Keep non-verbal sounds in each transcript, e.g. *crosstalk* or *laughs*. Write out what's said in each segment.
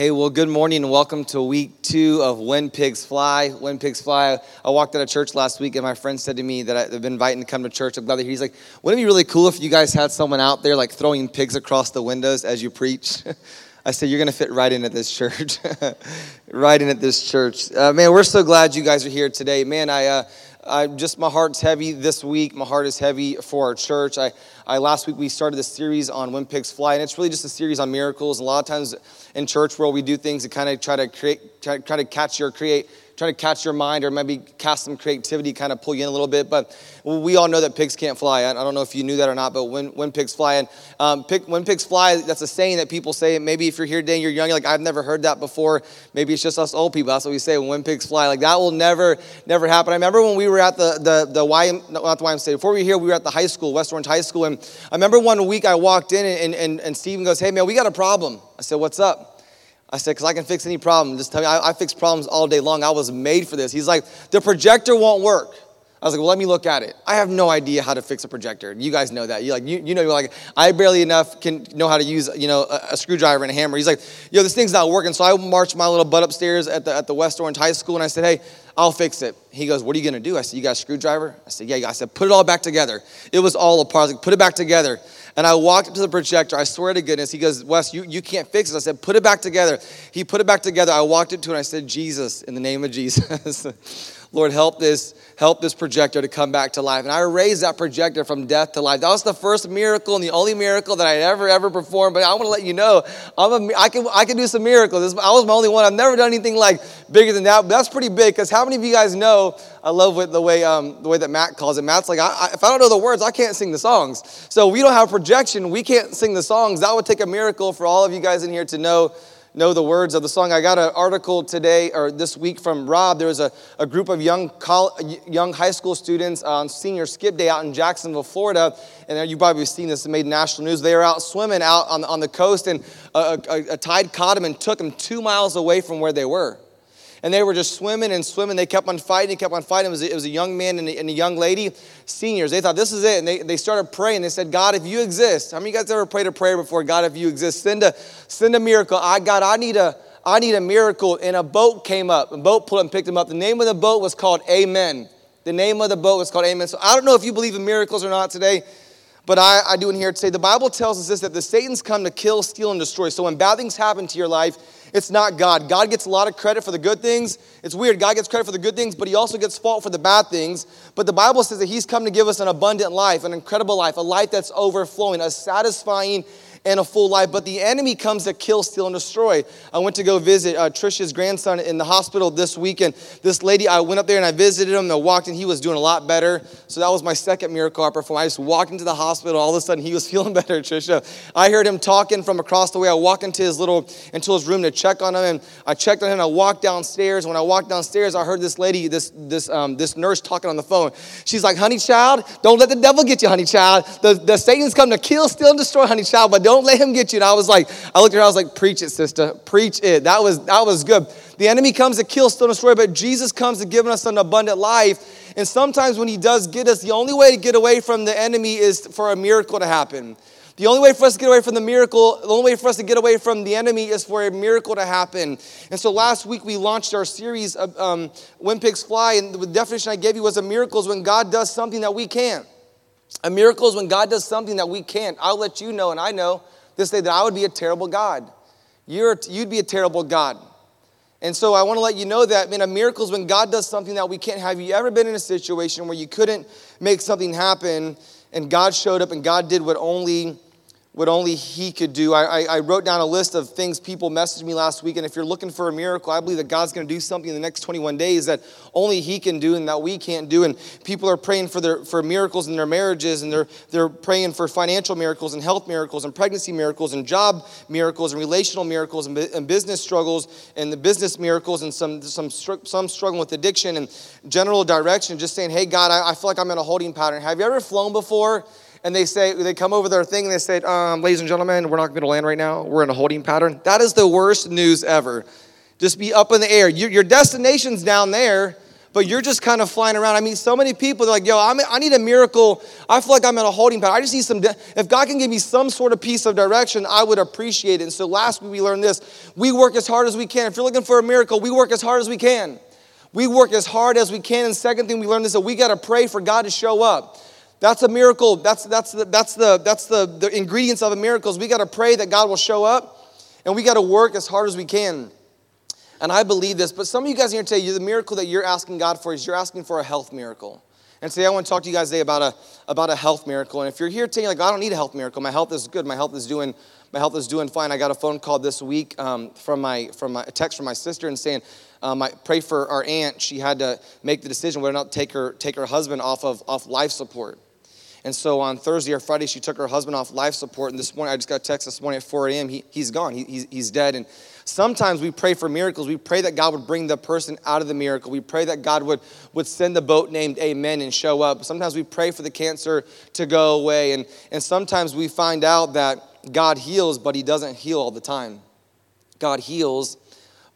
Hey, well, good morning and welcome to week two of When Pigs Fly. When Pigs Fly. I walked out of church last week and my friend said to me that I've been invited to come to church. I'm glad that he's like, wouldn't it be really cool if you guys had someone out there like throwing pigs across the windows as you preach? *laughs* I said, You're going to fit right in at this church. *laughs* right in at this church. Uh, man, we're so glad you guys are here today. Man, I. Uh, I just my heart's heavy this week. My heart is heavy for our church. I, I last week we started this series on when pigs fly, and it's really just a series on miracles. A lot of times in church world, we do things to kind of try to create, try, try to catch your create try to catch your mind or maybe cast some creativity, kind of pull you in a little bit. But we all know that pigs can't fly. I don't know if you knew that or not, but when, when pigs fly, and um, when pigs fly, that's a saying that people say. Maybe if you're here today and you're young, you're like, I've never heard that before. Maybe it's just us old people. That's what we say when pigs fly. Like that will never, never happen. I remember when we were at the, the, the YM, not the YMCA, before we were here, we were at the high school, West Orange High School. And I remember one week I walked in and, and, and Steven goes, Hey man, we got a problem. I said, What's up? I said, because I can fix any problem. Just tell me, I, I fix problems all day long. I was made for this. He's like, the projector won't work. I was like, well, let me look at it. I have no idea how to fix a projector. You guys know that. You like, you, you know, you're like, I barely enough can know how to use, you know, a, a, screwdriver and a hammer. He's like, yo, this thing's not working. So I marched my little butt upstairs at the, at the West Orange High School and I said, hey, I'll fix it. He goes, what are you going to do? I said, you got a screwdriver? I said, yeah. I said, put it all back together. It was all apart. Was like, put it back together. And I walked up to the projector. I swear to goodness. He goes, Wes, you, you can't fix it. I said, put it back together. He put it back together. I walked up to it and I said, Jesus, in the name of Jesus. *laughs* Lord, help this, help this projector to come back to life. And I raised that projector from death to life. That was the first miracle and the only miracle that I ever, ever performed. But I want to let you know, I'm a, I, can, I can do some miracles. I was my only one. I've never done anything like bigger than that. But that's pretty big because how many of you guys know, I love the way, um, the way that Matt calls it. Matt's like, I, I, if I don't know the words, I can't sing the songs. So we don't have projection. We can't sing the songs. That would take a miracle for all of you guys in here to know know the words of the song. I got an article today or this week from Rob. There was a, a group of young, college, young high school students on senior skip day out in Jacksonville, Florida. And you've probably seen this, it made national news. They were out swimming out on, on the coast, and a, a, a tide caught them and took them two miles away from where they were and they were just swimming and swimming. They kept on fighting, kept on fighting. It was, a, it was a young man and a, and a, young lady, seniors. They thought, this is it. And they, they started praying. They said, God, if you exist, how many of you guys ever prayed a prayer before? God, if you exist, send a, send a miracle. I, God, I need a, I need a miracle. And a boat came up. A boat pulled up and picked them up. The name of the boat was called Amen. The name of the boat was called Amen. So I don't know if you believe in miracles or not today. But I, I do in here today. The Bible tells us this that the Satan's come to kill, steal, and destroy. So when bad things happen to your life, it's not God. God gets a lot of credit for the good things. It's weird. God gets credit for the good things, but he also gets fault for the bad things. But the Bible says that he's come to give us an abundant life, an incredible life, a life that's overflowing, a satisfying and a full life. But the enemy comes to kill, steal, and destroy. I went to go visit uh, Trisha's grandson in the hospital this weekend. This lady, I went up there and I visited him. And I walked in, he was doing a lot better. So that was my second miracle I performed. I just walked into the hospital. All of a sudden, he was *laughs* feeling better, Trisha. I heard him talking from across the way. I walked into his little, into his room to check on him. And I checked on him. I walked downstairs. When I walked downstairs, I heard this lady, this, this, um, this nurse talking on the phone. She's like, honey child, don't let the devil get you, honey child. The, the Satan's come to kill, steal, and destroy, honey child, but don't let him get you. And I was like, I looked at her, I was like, preach it, sister. Preach it. That was that was good. The enemy comes to kill, steal, and destroy, but Jesus comes to give us an abundant life. And sometimes when he does get us, the only way to get away from the enemy is for a miracle to happen. The only way for us to get away from the miracle, the only way for us to get away from the enemy is for a miracle to happen. And so last week we launched our series of um, When Pigs Fly, and the definition I gave you was a miracle is when God does something that we can't. A miracle is when God does something that we can't. I'll let you know, and I know this day that I would be a terrible God. You're, you'd be a terrible God. And so I want to let you know that, man, a miracle is when God does something that we can't. Have you ever been in a situation where you couldn't make something happen and God showed up and God did what only what only He could do. I, I, I, wrote down a list of things people messaged me last week, and if you're looking for a miracle, I believe that God's going to do something in the next 21 days that only He can do and that we can't do. And people are praying for their for miracles in their marriages, and they're they're praying for financial miracles and health miracles and pregnancy miracles and job miracles and relational miracles and, and business struggles and the business miracles and some some some struggling with addiction and general direction. Just saying, hey God, I, I feel like I'm in a holding pattern. Have you ever flown before? And they say, they come over their thing and they say, um, ladies and gentlemen, we're not going to land right now. We're in a holding pattern. That is the worst news ever. Just be up in the air. Your, your destination's down there, but you're just kind of flying around. I mean, so many people, they're like, yo, I'm, i need a miracle. I feel like I'm in a holding pattern. I just need some, if God can give me some sort of piece of direction, I would appreciate it. And so last week we learned this. We work as hard as we can. If you're looking for a miracle, we work as hard as we can. We work as hard as we can. And second thing we learned is that we got to pray for God to show up. That's a miracle. That's, that's, the, that's, the, that's the, the ingredients of a miracle. We got to pray that God will show up, and we got to work as hard as we can. And I believe this, but some of you guys here today, the miracle that you're asking God for is you're asking for a health miracle. And today I want to talk to you guys today about a, about a health miracle. And if you're here today, like, I don't need a health miracle. My health is good. My health is doing, my health is doing fine. I got a phone call this week um, from my, from my, a text from my sister and saying, um, I pray for our aunt. She had to make the decision whether or not to take her, take her husband off of off life support. And so on Thursday or Friday, she took her husband off life support. And this morning, I just got a text this morning at 4 a.m. He, he's gone. He, he's, he's dead. And sometimes we pray for miracles. We pray that God would bring the person out of the miracle. We pray that God would, would send the boat named Amen and show up. Sometimes we pray for the cancer to go away. And, and sometimes we find out that God heals, but He doesn't heal all the time. God heals,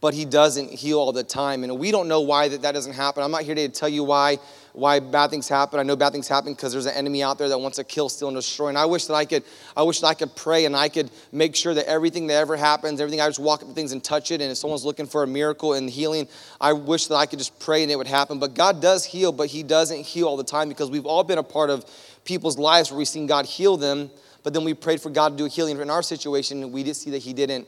but He doesn't heal all the time. And we don't know why that, that doesn't happen. I'm not here today to tell you why why bad things happen. I know bad things happen because there's an enemy out there that wants to kill, steal, and destroy. And I wish that I could, I wish that I could pray and I could make sure that everything that ever happens, everything I just walk up to things and touch it. And if someone's looking for a miracle and healing, I wish that I could just pray and it would happen. But God does heal, but He doesn't heal all the time because we've all been a part of people's lives where we've seen God heal them, but then we prayed for God to do a healing in our situation, and we did see that He didn't.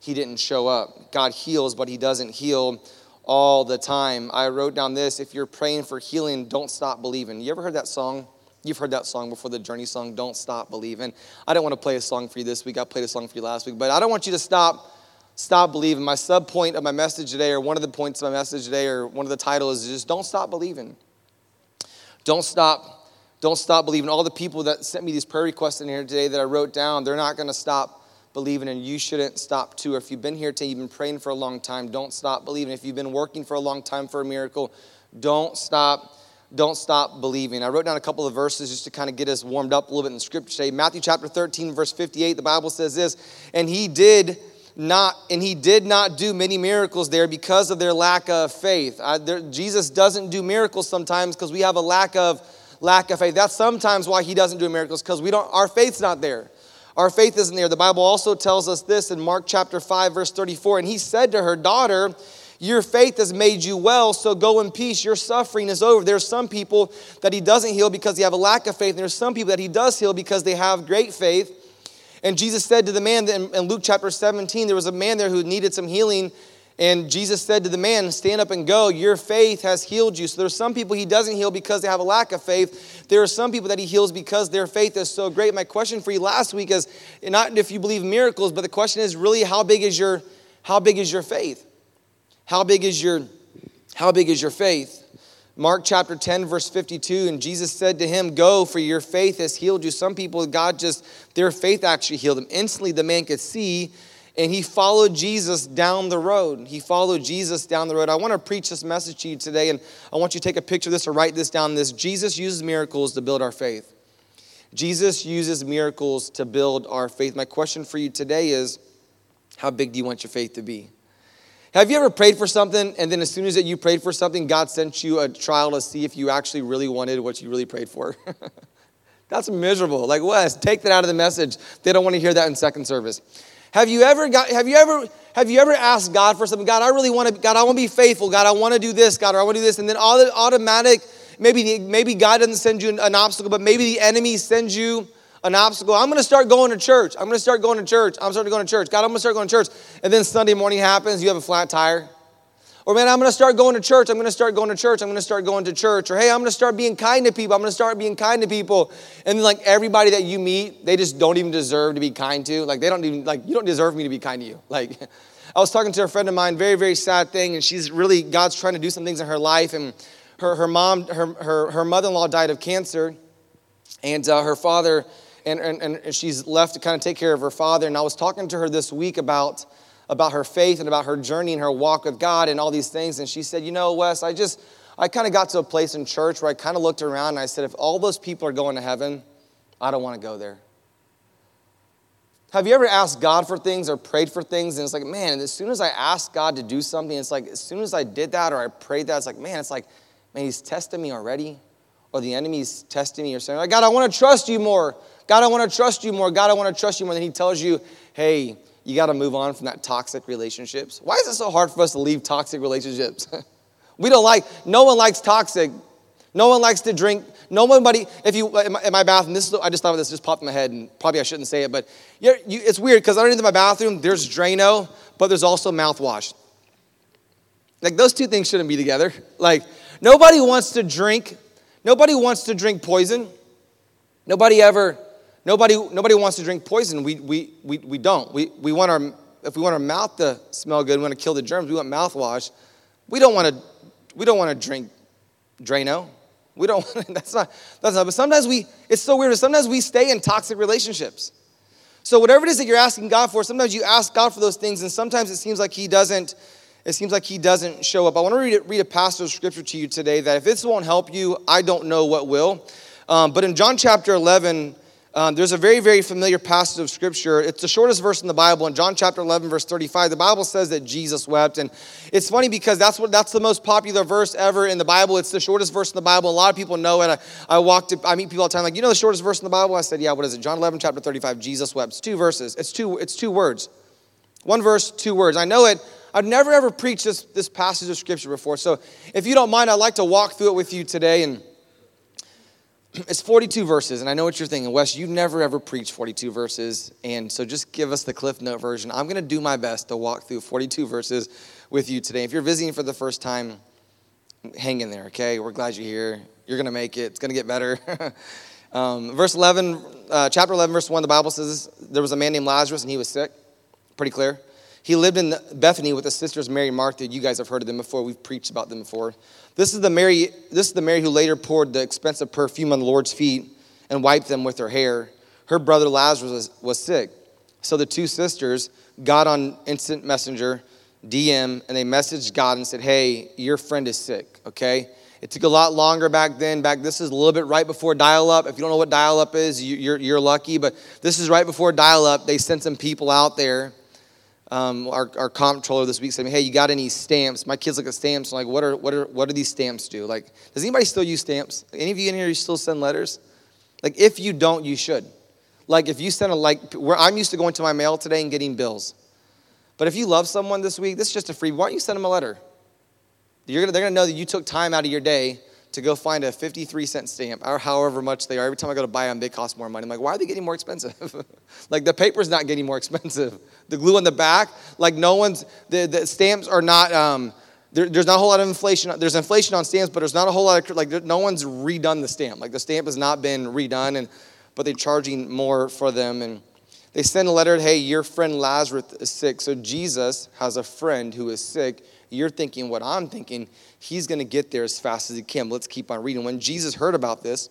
He didn't show up. God heals, but He doesn't heal all the time. I wrote down this if you're praying for healing, don't stop believing. You ever heard that song? You've heard that song before, the Journey song, Don't Stop Believing. I don't want to play a song for you this week. I played a song for you last week, but I don't want you to stop stop believing. My sub point of my message today, or one of the points of my message today, or one of the titles is just don't stop believing. Don't stop, don't stop believing. All the people that sent me these prayer requests in here today that I wrote down, they're not going to stop believing, and you shouldn't stop too. If you've been here today, you've been praying for a long time, don't stop believing. If you've been working for a long time for a miracle, don't stop. Don't stop believing. I wrote down a couple of verses just to kind of get us warmed up a little bit in scripture today. Matthew chapter 13, verse 58, the Bible says this, and he did not and he did not do many miracles there because of their lack of faith I, there, jesus doesn't do miracles sometimes because we have a lack of lack of faith that's sometimes why he doesn't do miracles because we don't our faith's not there our faith isn't there. The Bible also tells us this in Mark chapter 5, verse 34. And he said to her, Daughter, your faith has made you well, so go in peace. Your suffering is over. There's some people that he doesn't heal because they have a lack of faith, and there's some people that he does heal because they have great faith. And Jesus said to the man in Luke chapter 17, there was a man there who needed some healing, and Jesus said to the man, Stand up and go. Your faith has healed you. So there are some people he doesn't heal because they have a lack of faith. There are some people that he heals because their faith is so great. My question for you last week is not if you believe miracles, but the question is really how big is your how big is your faith? How big is your how big is your faith? Mark chapter 10, verse 52, and Jesus said to him, Go, for your faith has healed you. Some people, God just, their faith actually healed them. Instantly, the man could see and he followed Jesus down the road. He followed Jesus down the road. I want to preach this message to you today, and I want you to take a picture of this or write this down. This Jesus uses miracles to build our faith. Jesus uses miracles to build our faith. My question for you today is how big do you want your faith to be? Have you ever prayed for something and then as soon as you prayed for something, God sent you a trial to see if you actually really wanted what you really prayed for? *laughs* That's miserable. Like, Wes, take that out of the message. They don't want to hear that in second service. Have you ever got, have you ever have you ever asked God for something? God, I really want to, God, I want to be faithful. God, I want to do this, God, or I want to do this. And then all the automatic, maybe, maybe God doesn't send you an obstacle, but maybe the enemy sends you an obstacle. I'm going to start going to church. I'm going to start going to church. I'm starting to go to church. God, I'm going to start going to church. And then Sunday morning happens, you have a flat tire. Or, man, I'm going to start going to church. I'm going to start going to church. I'm going to start going to church. Or, hey, I'm going to start being kind to people. I'm going to start being kind to people. And like, everybody that you meet, they just don't even deserve to be kind to. Like, they don't even, like, you don't deserve me to be kind to you. *laughs* Like, I was talking to a friend of mine, very, very sad thing, and she's really, God's trying to do some things in her life. And her, her mom, her, her, her mother in law died of cancer. And uh, her father, and, and, and she's left to kind of take care of her father. And I was talking to her this week about, about her faith and about her journey and her walk with God and all these things. And she said, You know, Wes, I just, I kind of got to a place in church where I kind of looked around and I said, If all those people are going to heaven, I don't want to go there. Have you ever asked God for things or prayed for things and it's like, man, as soon as I asked God to do something, it's like, as soon as I did that or I prayed that, it's like, man, it's like, man, he's testing me already. Or the enemy's testing me or saying, like, God, I want to trust you more. God, I want to trust you more. God, I want to trust you more. Then he tells you, hey, you got to move on from that toxic relationships. Why is it so hard for us to leave toxic relationships? *laughs* we don't like, no one likes toxic. No one likes to drink. No nobody, if you, in my, in my bathroom, this is, I just thought of this, just popped in my head, and probably I shouldn't say it, but you, it's weird because underneath my bathroom, there's Drano, but there's also mouthwash. Like those two things shouldn't be together. Like nobody wants to drink, nobody wants to drink poison. Nobody ever Nobody, nobody wants to drink poison. We, we, we, we don't. We, we want our, if we want our mouth to smell good, we want to kill the germs, we want mouthwash. We don't want to, we don't want to drink Drano. We don't, *laughs* that's not, that's not, but sometimes we, it's so weird, sometimes we stay in toxic relationships. So whatever it is that you're asking God for, sometimes you ask God for those things, and sometimes it seems like He doesn't, it seems like He doesn't show up. I want to read, read a passage of scripture to you today that if this won't help you, I don't know what will. Um, but in John chapter 11, um, there's a very, very familiar passage of scripture. It's the shortest verse in the Bible. In John chapter 11, verse 35, the Bible says that Jesus wept. And it's funny because that's what that's the most popular verse ever in the Bible. It's the shortest verse in the Bible. A lot of people know it. I, I walk to, I meet people all the time like, you know the shortest verse in the Bible? I said, yeah, what is it? John 11, chapter 35, Jesus wept. It's two verses. It's two, it's two words. One verse, two words. I know it. I've never ever preached this, this passage of scripture before. So if you don't mind, I'd like to walk through it with you today and *clears throat* it's 42 verses, and I know what you're thinking, Wes, you've never ever preached 42 verses, and so just give us the Cliff Note version. I'm going to do my best to walk through 42 verses with you today. If you're visiting for the first time, hang in there, okay? We're glad you're here. You're going to make it, it's going to get better. *laughs* um, verse 11, uh, chapter 11, verse 1, the Bible says there was a man named Lazarus, and he was sick. Pretty clear. He lived in Bethany with his sisters Mary and Martha. You guys have heard of them before. We've preached about them before. This is the Mary, this is the Mary who later poured the expensive perfume on the Lord's feet and wiped them with her hair. Her brother Lazarus was, was sick. So the two sisters got on instant messenger, DM, and they messaged God and said, Hey, your friend is sick, okay? It took a lot longer back then. Back this is a little bit right before dial-up. If you don't know what dial-up is, you're, you're lucky. But this is right before dial-up. They sent some people out there um, our, our comptroller this week said, "Hey, you got any stamps?" My kids look at stamps. I'm like, what are what are what do these stamps do? Like, does anybody still use stamps? Any of you in here you still send letters? Like, if you don't, you should. Like, if you send a like, where I'm used to going to my mail today and getting bills. But if you love someone this week, this is just a free. Why don't you send them a letter? You're gonna, they're gonna know that you took time out of your day to go find a 53 cent stamp or however much they are. Every time I go to buy them, they cost more money. I'm like, why are they getting more expensive? *laughs* like the paper's not getting more expensive. The glue on the back, like no one's, the, the stamps are not, um, there, there's not a whole lot of inflation. There's inflation on stamps, but there's not a whole lot of, like no one's redone the stamp. Like the stamp has not been redone, and but they're charging more for them. And they send a letter, hey, your friend Lazarus is sick. So Jesus has a friend who is sick. You're thinking what I'm thinking he's going to get there as fast as he can. Let's keep on reading. When Jesus heard about this,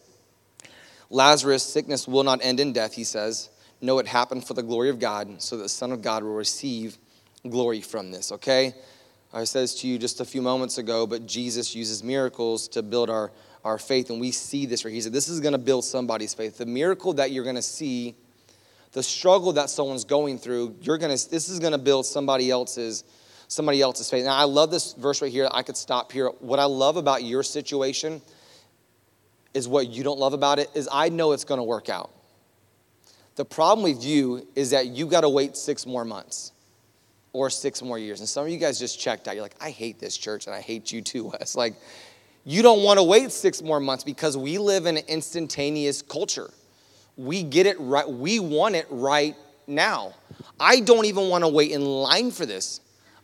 Lazarus' sickness will not end in death, he says. No, it happened for the glory of God, so that the Son of God will receive glory from this, okay? I said this to you just a few moments ago, but Jesus uses miracles to build our, our faith, and we see this right. He said, This is going to build somebody's faith. The miracle that you're going to see, the struggle that someone's going through, you're going to, this is going to build somebody else's somebody else's faith. Now, I love this verse right here. I could stop here. What I love about your situation is what you don't love about it is I know it's going to work out. The problem with you is that you got to wait six more months or six more years. And some of you guys just checked out. You're like, I hate this church and I hate you too, *laughs* Wes. Like, you don't want to wait six more months because we live in an instantaneous culture. We get it right. We want it right now. I don't even want to wait in line for this.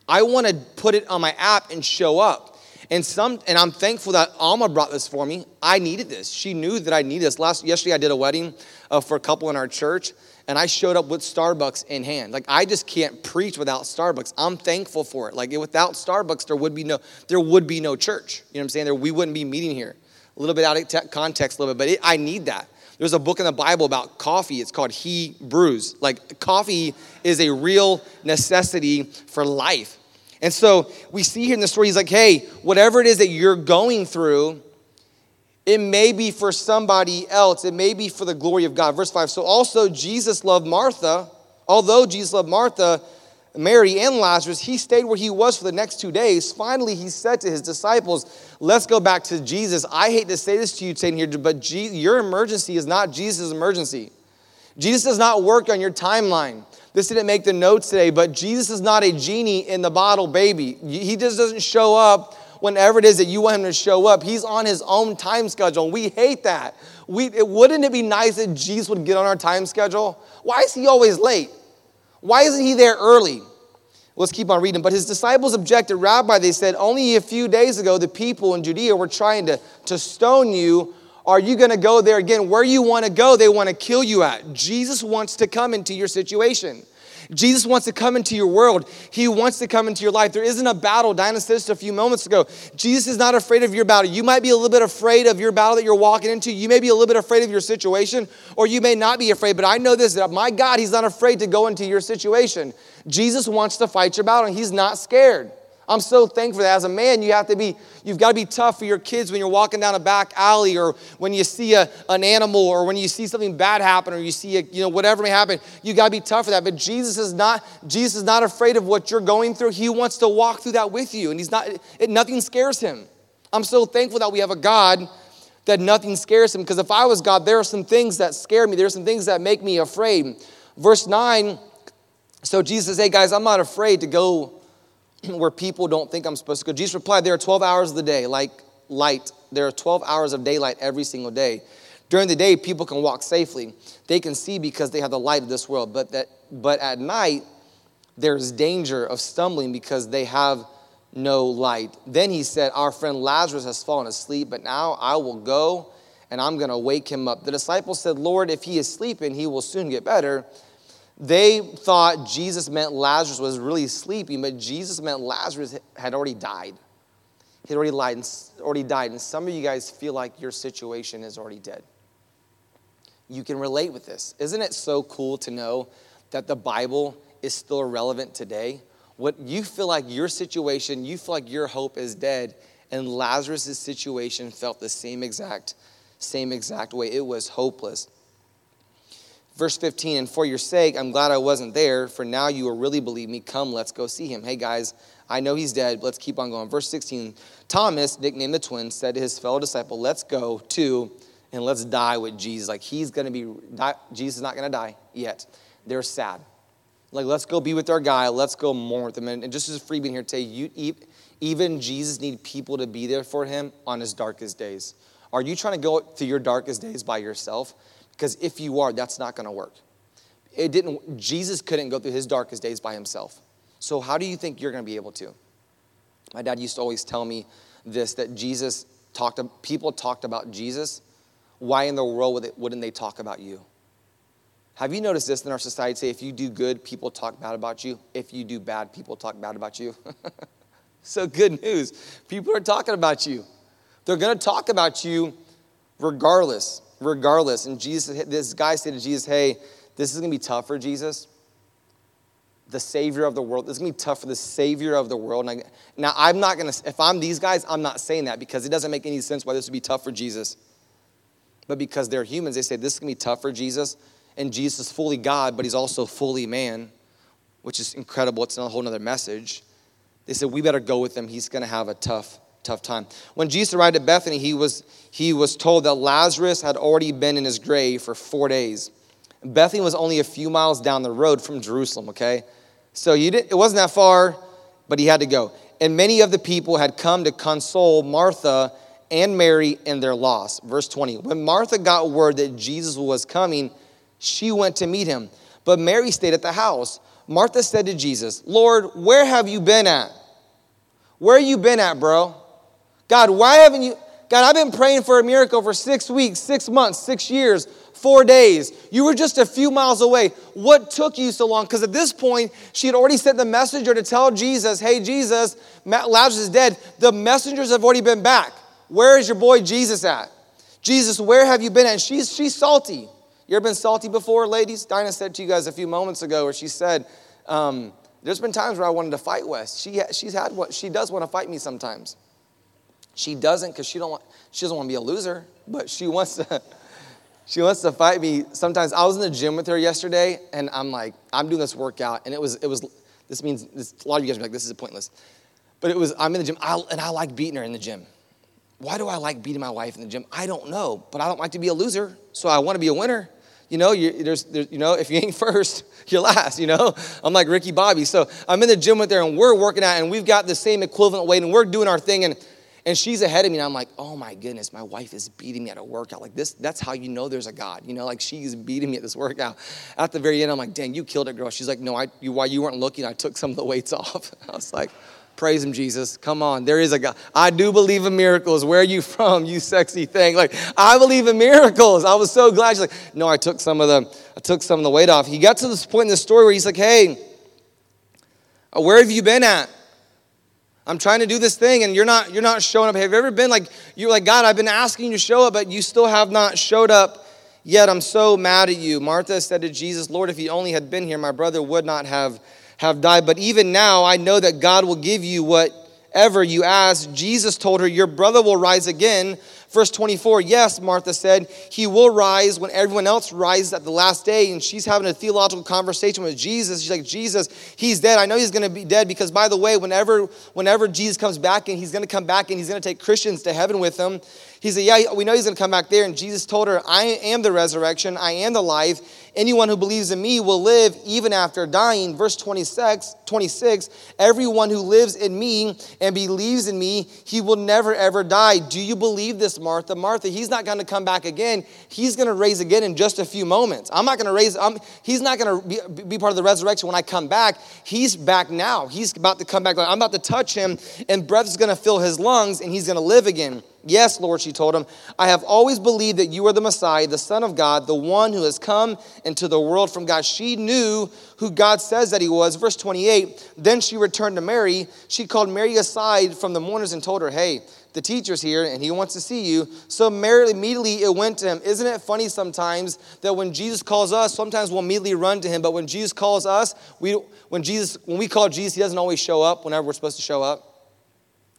I want to put it on my app and show up. And some, and I'm thankful that Alma brought this for me. I needed this. She knew that I needed this. Last yesterday, I did a wedding uh, for a couple in our church, and I showed up with Starbucks in hand. Like I just can't preach without Starbucks. I'm thankful for it. Like without Starbucks, there would be no, there would be no church. You know what I'm saying? There, we wouldn't be meeting here. A little bit out of context, a little bit, but it, I need that. There's a book in the Bible about coffee. It's called He Brews. Like coffee is a real necessity for life. And so we see here in the story, he's like, hey, whatever it is that you're going through, it may be for somebody else. It may be for the glory of God. Verse 5 So also Jesus loved Martha Although Jesus loved Martha, Mary, and Lazarus, he stayed where he was for the next two days. Finally, he said to his disciples, Let's go back to Jesus. I hate to say this to you, Satan, here, but your emergency is not Jesus' emergency. Jesus does not work on your timeline. This didn't make the notes today, but Jesus is not a genie in the bottle baby. He just doesn't show up whenever it is that you want him to show up. He's on his own time schedule. We hate that. We, it, wouldn't it be nice that Jesus would get on our time schedule? Why is he always late? Why isn't he there early? Let's keep on reading. But his disciples objected, Rabbi, they said, only a few days ago the people in Judea were trying to, to stone you. Are you going to go there again? Where you want to go, they want to kill you at. Jesus wants to come into your situation. Jesus wants to come into your world. He wants to come into your life. There isn't a battle. Dinah said this a few moments ago. Jesus is not afraid of your battle. You might be a little bit afraid of your battle that you're walking into. You may be a little bit afraid of your situation, or you may not be afraid. But I know this that my God, He's not afraid to go into your situation. Jesus wants to fight your battle, and He's not scared. I'm so thankful that as a man, you have to be, you've got to be tough for your kids when you're walking down a back alley or when you see a, an animal or when you see something bad happen or you see a, you know, whatever may happen. You got to be tough for that. But Jesus is not, Jesus is not afraid of what you're going through. He wants to walk through that with you. And he's not, it, nothing scares him. I'm so thankful that we have a God that nothing scares him. Because if I was God, there are some things that scare me. There are some things that make me afraid. Verse 9, so Jesus says, hey guys, I'm not afraid to go *clears throat* where people don't think I'm supposed to go. Jesus replied, There are 12 hours of the day, like light. There are 12 hours of daylight every single day. During the day, people can walk safely. They can see because they have the light of this world. But, that, but at night, there's danger of stumbling because they have no light. Then he said, Our friend Lazarus has fallen asleep, but now I will go and I'm going to wake him up. The disciples said, Lord, if he is sleeping, he will soon get better. They thought Jesus meant Lazarus was really sleeping, but Jesus meant Lazarus had already died. He had already died, and, already died. And some of you guys feel like your situation is already dead. You can relate with this. Isn't it so cool to know that the Bible is still relevant today? What you feel like your situation, you feel like your hope is dead, and Lazarus' situation felt the same exact, same exact way. It was hopeless. Verse 15, and for your sake, I'm glad I wasn't there, for now you will really believe me. Come, let's go see him. Hey, guys, I know he's dead. Let's keep on going. Verse 16, Thomas, nicknamed the twin, said to his fellow disciple, Let's go too, and let's die with Jesus. Like, he's to be, die, Jesus is not to die yet. They're sad. Like, let's go be with our guy. Let's go mourn with him. And, just as a freebie here today, you, even Jesus need people to be there for him on his darkest days. Are you trying to go through your darkest days by yourself? Because if you are, that's not going to work. It didn't, Jesus couldn't go through his darkest days by himself. So, how do you think you're going to be able to? My dad used to always tell me this that Jesus talked, people talked about Jesus. Why in the world wouldn't they talk about you? Have you noticed this in our society? Say, if you do good, people talk bad about you. If you do bad, people talk bad about you. *laughs* so, good news. People are talking about you. They're going to talk about you regardless regardless. And Jesus, this guy said to Jesus, Hey, this is to be tough for Jesus, the Savior of the world. This is to be tough for the Savior of the world. I, now, I'm not to, if I'm these guys, I'm not saying that because it doesn't make any sense why this would be tough for Jesus. But because they're humans, they say this is to be tough for Jesus. And Jesus is fully God, but he's also fully man, which is incredible. It's a whole other message. They said, We better go with him. He's to have a tough tough time. When Jesus arrived at Bethany, he was, he was told that Lazarus had already been in his grave for four days. Bethany was only a few miles down the road from Jerusalem, okay? So you didn't, it wasn't that far, but he had to go. And many of the people had come to console Martha and Mary in their loss. Verse 20 When Martha got word that Jesus was coming, she went to meet him. But Mary stayed at the house. Martha said to Jesus, Lord, where have you been at? Where you been at, bro? God, why haven't you? God, I've been praying for a miracle for six weeks, six months, six years, four days. You were just a few miles away. What took you so long? Because at this point, she had already sent the messenger to tell Jesus, hey, Jesus, Lazarus is dead. The messengers have already been back. Where is your boy Jesus at? Jesus, where have you been? And she's, she's salty. You ever been salty before, ladies? Dinah said to you guys a few moments ago where she said, um, there's been times where I wanted to fight Wes. She, she's had what she does want to fight me sometimes. She doesn't because she don't want she doesn't want to be a loser, but she wants to *laughs* She wants to fight me. Sometimes I was in the gym with her yesterday, and I'm like, I'm doing this workout, and it was, it was. This means this, a lot of you guys are like, this is pointless, but it was. I'm in the gym, I, and I like beating her in the gym. Why do I like beating my wife in the gym? I don't know, but I don't like to be a loser, so I want to be a winner. You know, you, there's, there's, you know, if you ain't *laughs* first, you're last. You know, I'm like Ricky Bobby. So I'm in the gym with her, and we're working out, and we've got the same equivalent weight, and we're doing our thing, and and she's ahead of me, and I'm like, oh my goodness, my wife is beating me at a workout. Like this, that's how you know there's a God. You know, like she's beating me at this workout. At the very end, I'm like, dang, you killed it, girl. She's like, no, I, you, you weren't looking, I took some of the weights *laughs* off. I was like, praise him, Jesus. Come on, there is a God. I do believe in miracles. Where are you *laughs* from, you sexy thing? Like, I believe in miracles. I was so glad. She's like, no, I took some of the, I took some of the weight off. He got to this point in the story where he's like, hey, where have you been at? I'm trying to do this thing and you're not you're not showing up. Have you ever been like you're like God, I've been asking you to show up but you still have not showed up yet. I'm so mad at you. Martha said to Jesus, "Lord, if you only had been here, my brother would not have have died. But even now, I know that God will give you whatever you ask." Jesus told her, "Your brother will rise again." Verse 24, yes, Martha said, he will rise when everyone else rises at the last day. And she's having a theological conversation with Jesus. She's like, Jesus, he's dead. I know he's going to be dead because, by the way, whenever, whenever Jesus comes back and he's going to come back and he's going to take Christians to heaven with him, he said, Yeah, we know he's going to come back there. And Jesus told her, I am the resurrection, I am the life. Anyone who believes in me will live even after dying. Verse 26, 26 Everyone who lives in me and believes in me, he will never ever die. Do you believe this, Martha? Martha, he's not going to come back again. He's going to raise again in just a few moments. I'm not going to raise, I'm, he's not going to be, be, part of the resurrection when I come back. He's back now. He's about to come back. I'm about to touch him, and breath is going to fill his lungs, and he's going to live again. Yes, Lord, she told him, I have always believed that you are the Messiah, the Son of God, the one who has come into the world from God. She knew who God says that he was. Verse 28 Then she returned to Mary. She called Mary aside from the mourners and told her, Hey, the teacher's here and he wants to see you. So Mary immediately it went to him. Isn't it funny sometimes that when Jesus calls us, sometimes we'll immediately run to him, but when Jesus calls us, we when Jesus when we call Jesus, he doesn't always show up whenever we're supposed to show up.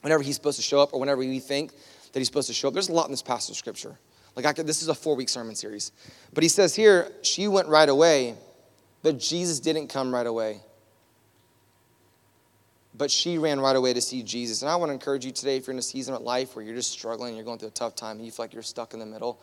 Whenever he's supposed to show up or whenever we think that he's supposed to show up. There's a lot in this passage of scripture. Like I could, this is a four week sermon series. But he says here, she went right away, but Jesus didn't come right away. But she ran right away to see Jesus. And I want to encourage you today, if you're in a season of life where you're just struggling, you're going through a tough time, and you feel like you're stuck in the middle,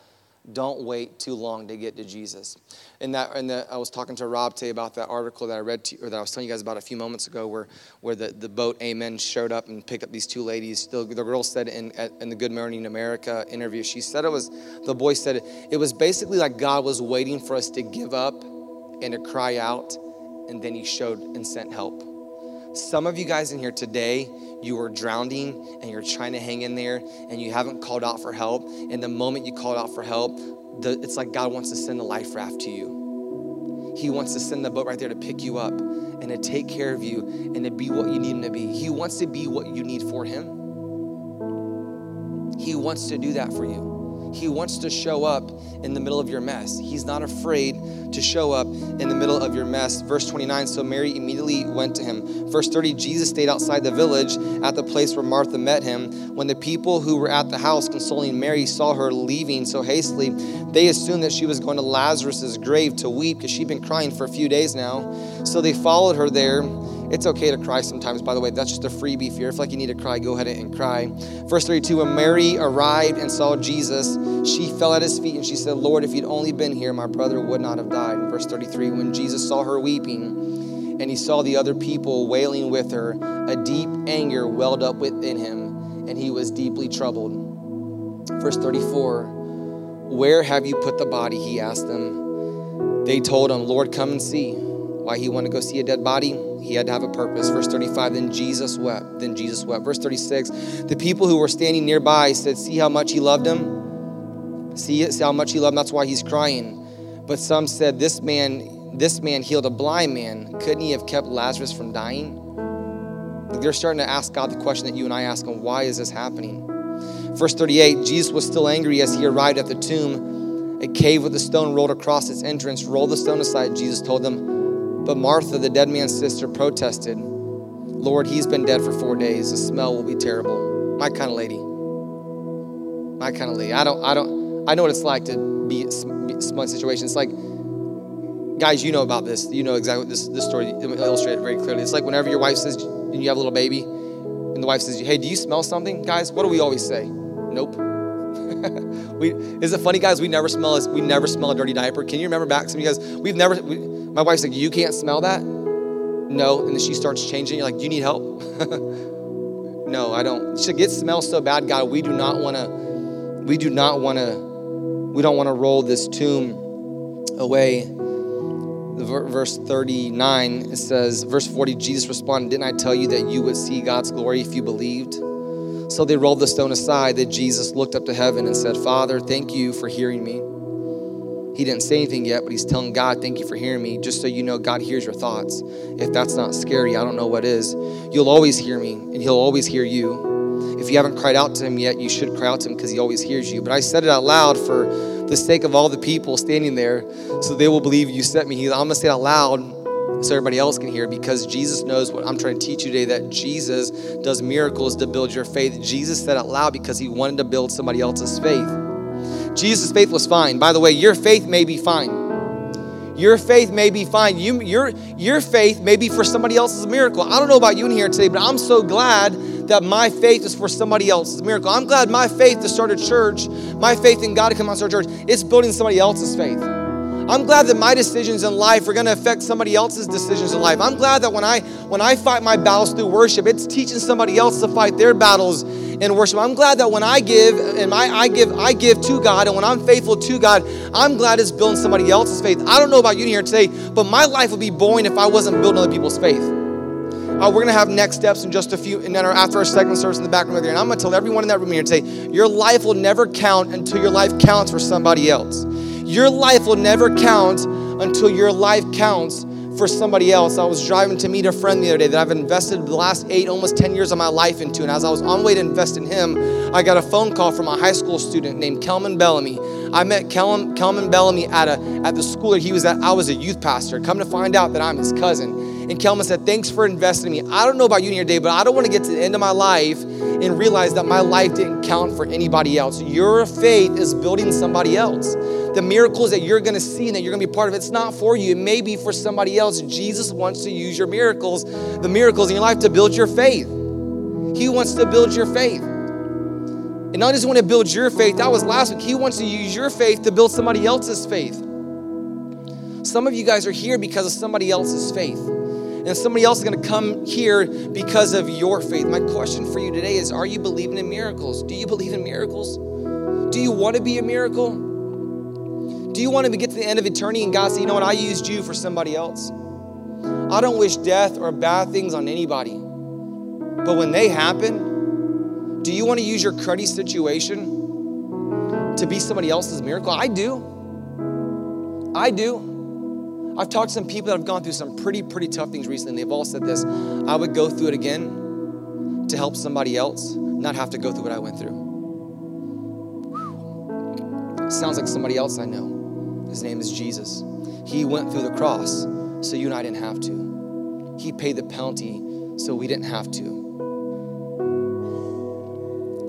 don't wait too long to get to Jesus. And that, and the, I was talking to Rob today about that article that I read, to, or that I was telling you guys about a few moments ago, where, where the, the boat Amen showed up and picked up these two ladies. The, the girl said in, in the Good Morning America interview, she said it was, the boy said it, it was basically like God was waiting for us to give up and to cry out, and then He showed and sent help. Some of you guys in here today, you are drowning and you're trying to hang in there and you haven't called out for help. And the moment you called out for help, the, it's like God wants to send a life raft to you. He wants to send the boat right there to pick you up and to take care of you and to be what you need him to be. He wants to be what you need for him. He wants to do that for you. He wants to show up in the middle of your mess. He's not afraid to show up in the middle of your mess. Verse 29 So Mary immediately went to him. Verse 30 Jesus stayed outside the village at the place where Martha met him. When the people who were at the house consoling Mary saw her leaving so hastily, they assumed that she was going to Lazarus's grave to weep because she'd been crying for a few days now. So they followed her there. It's okay to cry sometimes, by the way. That's just a freebie. If you feel like you need to cry, go ahead and cry. Verse 32 When Mary arrived and saw Jesus, she fell at his feet and she said, Lord, if you'd only been here, my brother would not have died. In verse 33 When Jesus saw her weeping and he saw the other people wailing with her, a deep anger welled up within him and he was deeply troubled. Verse 34 Where have you put the body? He asked them. They told him, Lord, come and see. Why he wanted to go see a dead body? He had to have a purpose. Verse 35, then Jesus wept. Then Jesus wept. Verse 36, the people who were standing nearby said, See how much he loved him? See, see how much he loved him? That's why he's crying. But some said, This man, this man healed a blind man. Couldn't he have kept Lazarus from dying? They're starting to ask God the question that you and I ask him, why is this happening? Verse 38, Jesus was still angry as he arrived at the tomb. A cave with a stone rolled across its entrance. Roll the stone aside, Jesus told them. But Martha, the dead man's sister, protested, Lord, he's been dead for four days. The smell will be terrible. My kind of lady. My kind of lady. I don't, I don't, I know what it's like to be in smug situation. It's like, guys, you know about this. You know exactly this, this story illustrated very clearly. It's like whenever your wife says, and you have a little baby, and the wife says, hey, do you smell something? Guys, what do we always say? Nope. *laughs* we, is it funny, guys? We never smell a, we never smell a dirty diaper. Can you remember back? Some of you guys, we've never. We, my wife's like, you can't smell that. No, and then she starts changing. You're like, you need help? *laughs* no, I don't. She gets smells so bad, God. We do not want to. We do not want to. We don't want to roll this tomb away. Verse 39, it says, verse 40, Jesus responded, Didn't I tell you that you would see God's glory if you believed? So they rolled the stone aside. That Jesus looked up to heaven and said, Father, thank you for hearing me. He didn't say anything yet, but he's telling God, Thank you for hearing me, just so you know God hears your thoughts. If that's not scary, I don't know what is. You'll always hear me, and he'll always hear you. If you haven't cried out to him yet, you should cry out to him because he always hears you. But I said it out loud for the sake of all the people standing there, so they will believe you sent me. I'm going to say it out loud so everybody else can hear because Jesus knows what I'm trying to teach you today that Jesus does miracles to build your faith. Jesus said out loud because he wanted to build somebody else's faith. Jesus' faith was fine. By the way, your faith may be fine. Your faith may be fine. You, your, your faith may be for somebody else's miracle. I don't know about you in here today, but I'm so glad that my faith is for somebody else's miracle. I'm glad my faith to start a church, my faith in God to come out start a church, it's building somebody else's faith. I'm glad that my decisions in life are going to affect somebody else's decisions in life. I'm glad that when I when I fight my battles through worship, it's teaching somebody else to fight their battles in worship. I'm glad that when I give and my I give I give to God and when I'm faithful to God, I'm glad it's building somebody else's faith. I don't know about you here today, but my life would be boring if I wasn't building other people's faith. Uh, we're gonna have next steps in just a few, and then our, after our second service in the back room there. And I'm gonna tell everyone in that room here today, your life will never count until your life counts for somebody else. Your life will never count until your life counts for somebody else. I was driving to meet a friend the other day that I've invested the last eight, almost 10 years of my life into. And as I was on way to invest in him, I got a phone call from a high school student named Kelman Bellamy. I met Kelman, Kelman Bellamy at, a, at the school that he was at. I was a youth pastor. Come to find out that I'm his cousin. And Kelman said, Thanks for investing in me. I don't know about you in your day, but I don't want to get to the end of my life and realize that my life didn't count for anybody else. Your faith is building somebody else. The miracles that you're going to see and that you're going to be part of, it's not for you. It may be for somebody else. Jesus wants to use your miracles, the miracles in your life, to build your faith. He wants to build your faith. And not just want to build your faith, that was last week. He wants to use your faith to build somebody else's faith. Some of you guys are here because of somebody else's faith and somebody else is going to come here because of your faith. My question for you today is Are you believing in miracles? Do you believe in miracles? Do you want to be a miracle? Do you want to get to the end of eternity and God say, You know what? I used you for somebody else. I don't wish death or bad things on anybody. But when they happen, do you want to use your cruddy situation to be somebody else's miracle? I do. I do. I've talked to some people that have gone through some pretty, pretty tough things recently. They've all said this I would go through it again to help somebody else not have to go through what I went through. Sounds like somebody else I know. His name is Jesus. He went through the cross so you and I didn't have to. He paid the penalty so we didn't have to.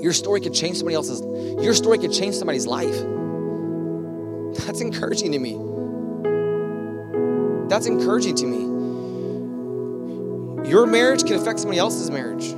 Your story could change somebody else's your story could change somebody's life. That's encouraging to me. That's encouraging to me. Your marriage can affect somebody else's marriage.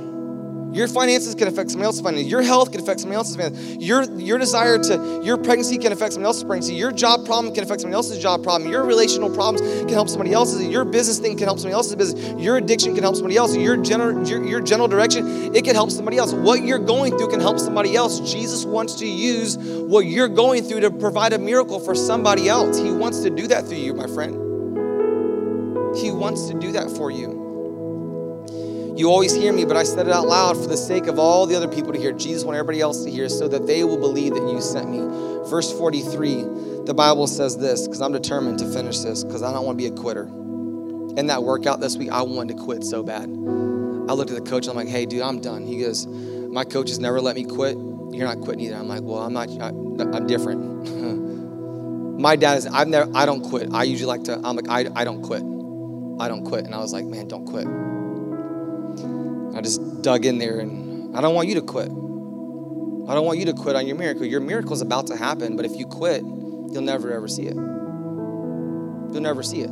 Your finances can affect somebody else's finances. Your health can affect somebody else's finances. Your, your desire to, your pregnancy can affect somebody else's pregnancy. Your job problem can affect somebody else's job problem. Your relational problems can help somebody else's. Your business thing can help somebody else's business. Your addiction can help somebody else. Your general, your, your general direction, it can help somebody else. What you're going through can help somebody else. Jesus wants to use what you're going through to provide a miracle for somebody else. He wants to do that through you, my friend. He wants to do that for you. You always hear me, but I said it out loud for the sake of all the other people to hear. Jesus wants everybody else to hear so that they will believe that you sent me. Verse 43, the Bible says this, because I'm determined to finish this, because I don't want to be a quitter. In that workout this week, I wanted to quit so bad. I looked at the coach, I'm like, hey, dude, I'm done. He goes, my coach has never let me quit. You're not quitting either. I'm like, well, I'm not, I, am different. *laughs* my dad is, I've never, I don't quit. I usually like to, I'm like, I, I don't quit. I don't quit. And I was like, man, don't quit. I just dug in there and I don't want you to quit. I don't want you to quit on your miracle. Your miracle is about to happen, but if you quit, you'll never ever see it. You'll never see it.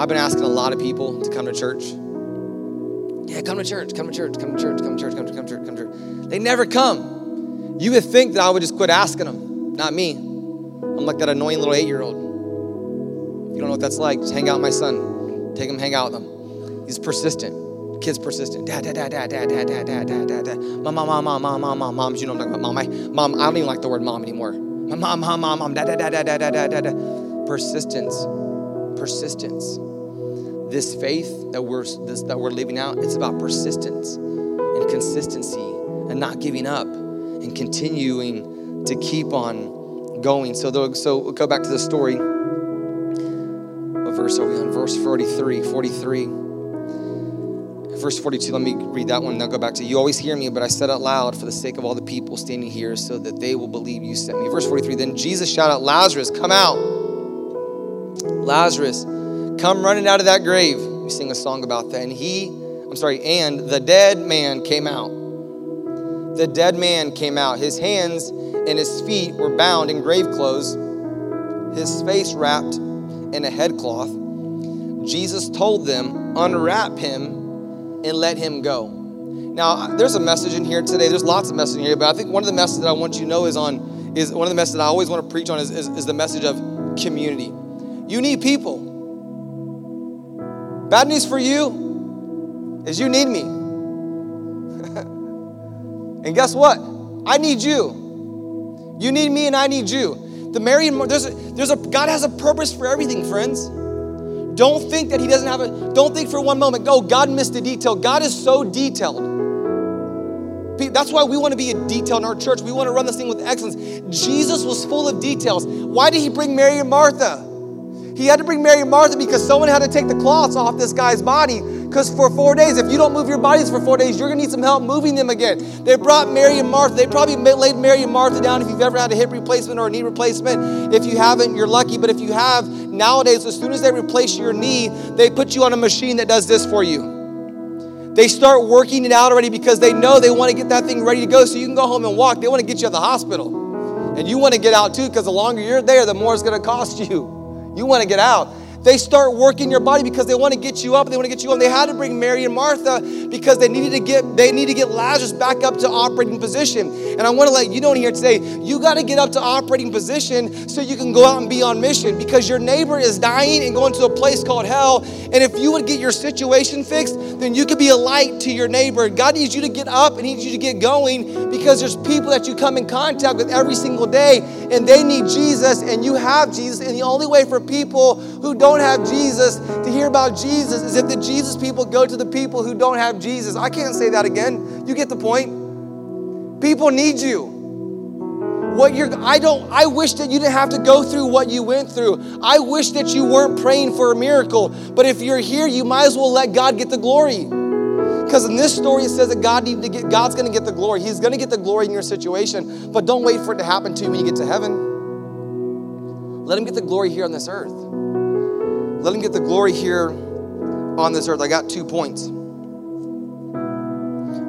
I've been asking a lot of people to come to church. Yeah, come to church, come to church, come to church, come to church, come to church, come to church, come to church. They never come. You would think that I would just quit asking them. Not me. I'm like that annoying little eight year old. You don't know what that's like, just hang out with my son. Take him, hang out with him. He's persistent kid's persistent. Dad, dad, dad, dad, dad, dad, dad, dad, dad, dad. Mom, mom, mom, mom, mom, mom, mom, moms. You know what I'm talking about. Mom, I, mom, I don't even like the word mom anymore. Mom, mom, mom, mom, mom, dad, dad, dad, dad, dad, dad, dad. Persistence, persistence. This faith that we're this, that we're living out, it's about persistence and consistency and not giving up and continuing to keep on going. So, so go back to the story. Verse are we on? Verse 43, 43 verse 42, let me read that one and I'll go back to you. always hear me, but I said out loud for the sake of all the people standing here so that they will believe you sent me. Verse 43, then Jesus shouted out, Lazarus, come out. Lazarus, come running out of that grave. We sing a song about that. And he, I'm sorry, and the dead man came out. The dead man came out. His hands and his feet were bound in grave clothes, his face wrapped in a headcloth. Jesus told them, unwrap him and let him go. Now, there's a message in here today. There's lots of messages in here, but I think one of the messages that I want you to know is on is one of the messages that I always want to preach on is, is, is the message of community. You need people. Bad news for you is you need me. *laughs* and guess what? I need you. You need me and I need you. The Mary there's a, there's a God has a purpose for everything, friends. Don't think that He doesn't have a, don't think for one moment, go, God missed a detail. God is so detailed. That's why we want to be a detail in our church. We want to run this thing with excellence. Jesus was full of details. Why did He bring Mary and Martha? He had to bring Mary and Martha because someone had to take the cloths off this guy's body. Because for four days, if you don't move your bodies for four days, you're going to need some help moving them again. They brought Mary and Martha. They probably laid Mary and Martha down if you've ever had a hip replacement or a knee replacement. If you haven't, you're lucky. But if you have, nowadays, as soon as they replace your knee, they put you on a machine that does this for you. They start working it out already because they know they want to get that thing ready to go so you can go home and walk. They want to get you at the hospital. And you want to get out too because the longer you're there, the more it's going to cost you. You want to get out. They start working your body because they want to get you up. They want to get you on. They had to bring Mary and Martha because they needed to get they need to get Lazarus back up to operating position. And I want to let you know here today, you got to get up to operating position so you can go out and be on mission because your neighbor is dying and going to a place called hell. And if you would get your situation fixed, then you could be a light to your neighbor. God needs you to get up and needs you to get going because there's people that you come in contact with every single day and they need Jesus and you have Jesus. And the only way for people who don't have Jesus to hear about Jesus is if the Jesus people go to the people who don't have Jesus. I can't say that again. You get the point. People need you. What you're I don't I wish that you didn't have to go through what you went through. I wish that you weren't praying for a miracle. But if you're here, you might as well let God get the glory. Because in this story, it says that God need to get, God's going to get the glory. He's going to get the glory in your situation. But don't wait for it to happen to you when you get to heaven. Let Him get the glory here on this earth. Let Him get the glory here on this earth. I got two points.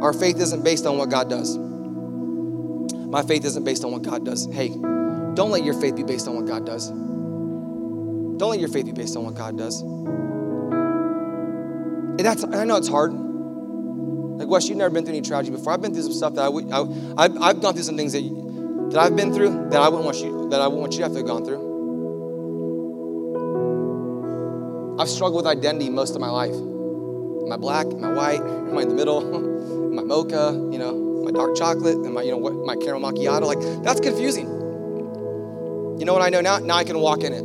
Our faith isn't based on what God does. My faith isn't based on what God does. Hey, don't let your faith be based on what God does. Don't let your faith be based on what God does. And that's I know it's hard. Like Wes, you've never been through any tragedy before. I've been through some stuff that I would, I, I've gone through some things that, that I've been through that I wouldn't want you that I wouldn't want you to have to have gone through. I've struggled with identity most of my life. Am I black? Am I white? Am I in the middle? *laughs* Am I mocha? You know, my dark chocolate? Am I, you know, what, my caramel macchiato? Like, that's confusing. You know what I know now? Now I can walk in it.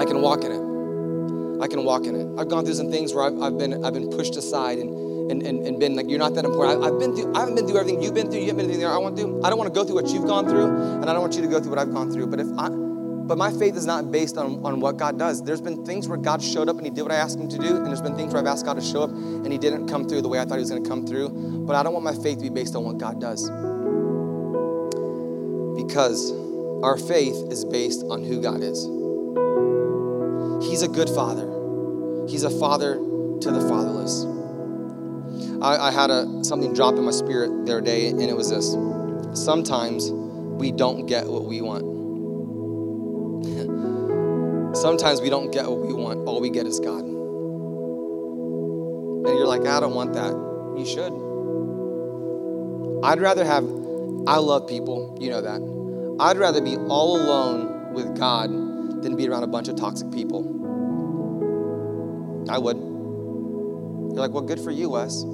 I can walk in it. I can walk in it. I've gone through some things where I've, I've been I've been pushed aside and, and, and, and been like, you're not that important. I, have been through, I haven't been through everything you've been through. You haven't been through I want to. Do. I don't want to go through what you've gone through, and I don't want you to go through what I've gone through. But if I, but my faith is not based on, on what God does. There's been things where God showed up and He did what I asked Him to do, and there's been things where I've asked God to show up and He didn't come through the way I thought He was going to come through. But I don't want my faith to be based on what God does. Because our faith is based on who God is. He's a good father, He's a father to the fatherless. I, I had a something drop in my spirit the other day, and it was this: sometimes we don't get what we want. Sometimes we don't get what we want. All we get is God. And you're like, I don't want that. You should. I'd rather have. I love people. You know that. I'd rather be all alone with God than be around a bunch of toxic people. I would. You're like, well, good for you, Wes.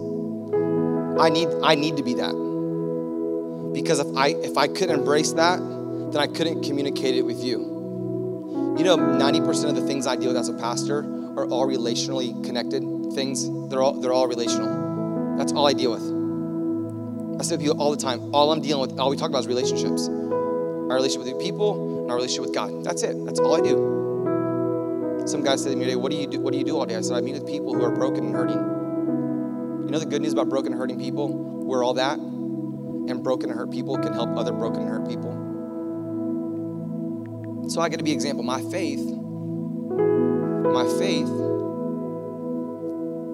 I need I need to be that. Because if I if I couldn't embrace that, then I couldn't communicate it with you. You know, 90% of the things I deal with as a pastor are all relationally connected things. They're all they're all relational. That's all I deal with. I say to people all the time, all I'm dealing with, all we talk about is relationships our relationship with people, and our relationship with God. That's it. That's all I do. Some guy said to me today, "What do you do? What do you do all day?" I said, "I meet with people who are broken and hurting." You know the good news about broken and hurting people? We're all that, and broken and hurt people can help other broken and hurt people. So I get to be example. My faith, my faith,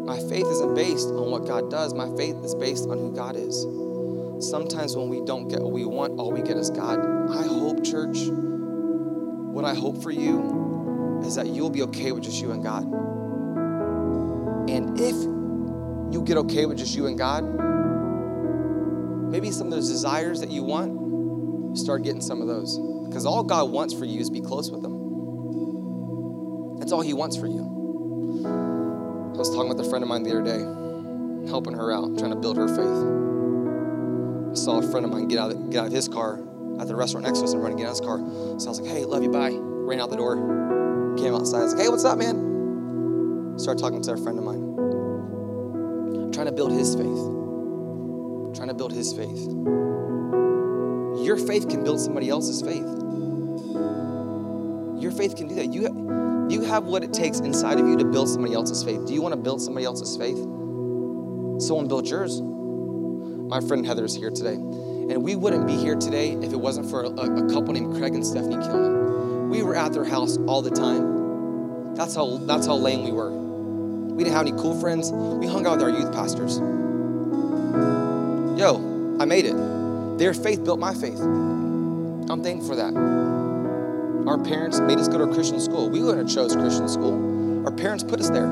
my faith isn't based on what God does. My faith is based on who God is sometimes when we don't get what we want, all we get is God. I hope, church, what I hope for you is that you'll be okay with just you and God. And if you get okay with just you and God, maybe some of those desires that you want, start getting some of those. Because all God wants for you is be close with Him. That's all He wants for you. I was talking with a friend of mine the other day, helping her out, trying to build her faith. I saw a friend of mine get out, of, get out of his car at the restaurant next to us and run to get out of his car. So I was like, hey, love you, bye. Ran out the door, came outside. I was like, hey, what's up, man? Started talking to a friend of mine. Trying to build his faith. Trying to build his faith. Your faith can build somebody else's faith. Your faith can do that. You, you have what it takes inside of you to build somebody else's faith. Do you want to build somebody else's faith? Someone built yours my friend Heather is here today. And we wouldn't be here today if it wasn't for a, a couple named Craig and Stephanie Kilman. We were at their house all the time. That's how, that's how lame we were. We didn't have any cool friends. We hung out with our youth pastors. Yo, I made it. Their faith built my faith. I'm thankful for that. Our parents made us go to a Christian school. We wouldn't have chose Christian school. Our parents put us there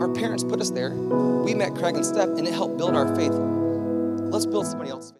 Our parents put us there. We met Craig and Steph, and it helped build our faith. Let's build somebody faith.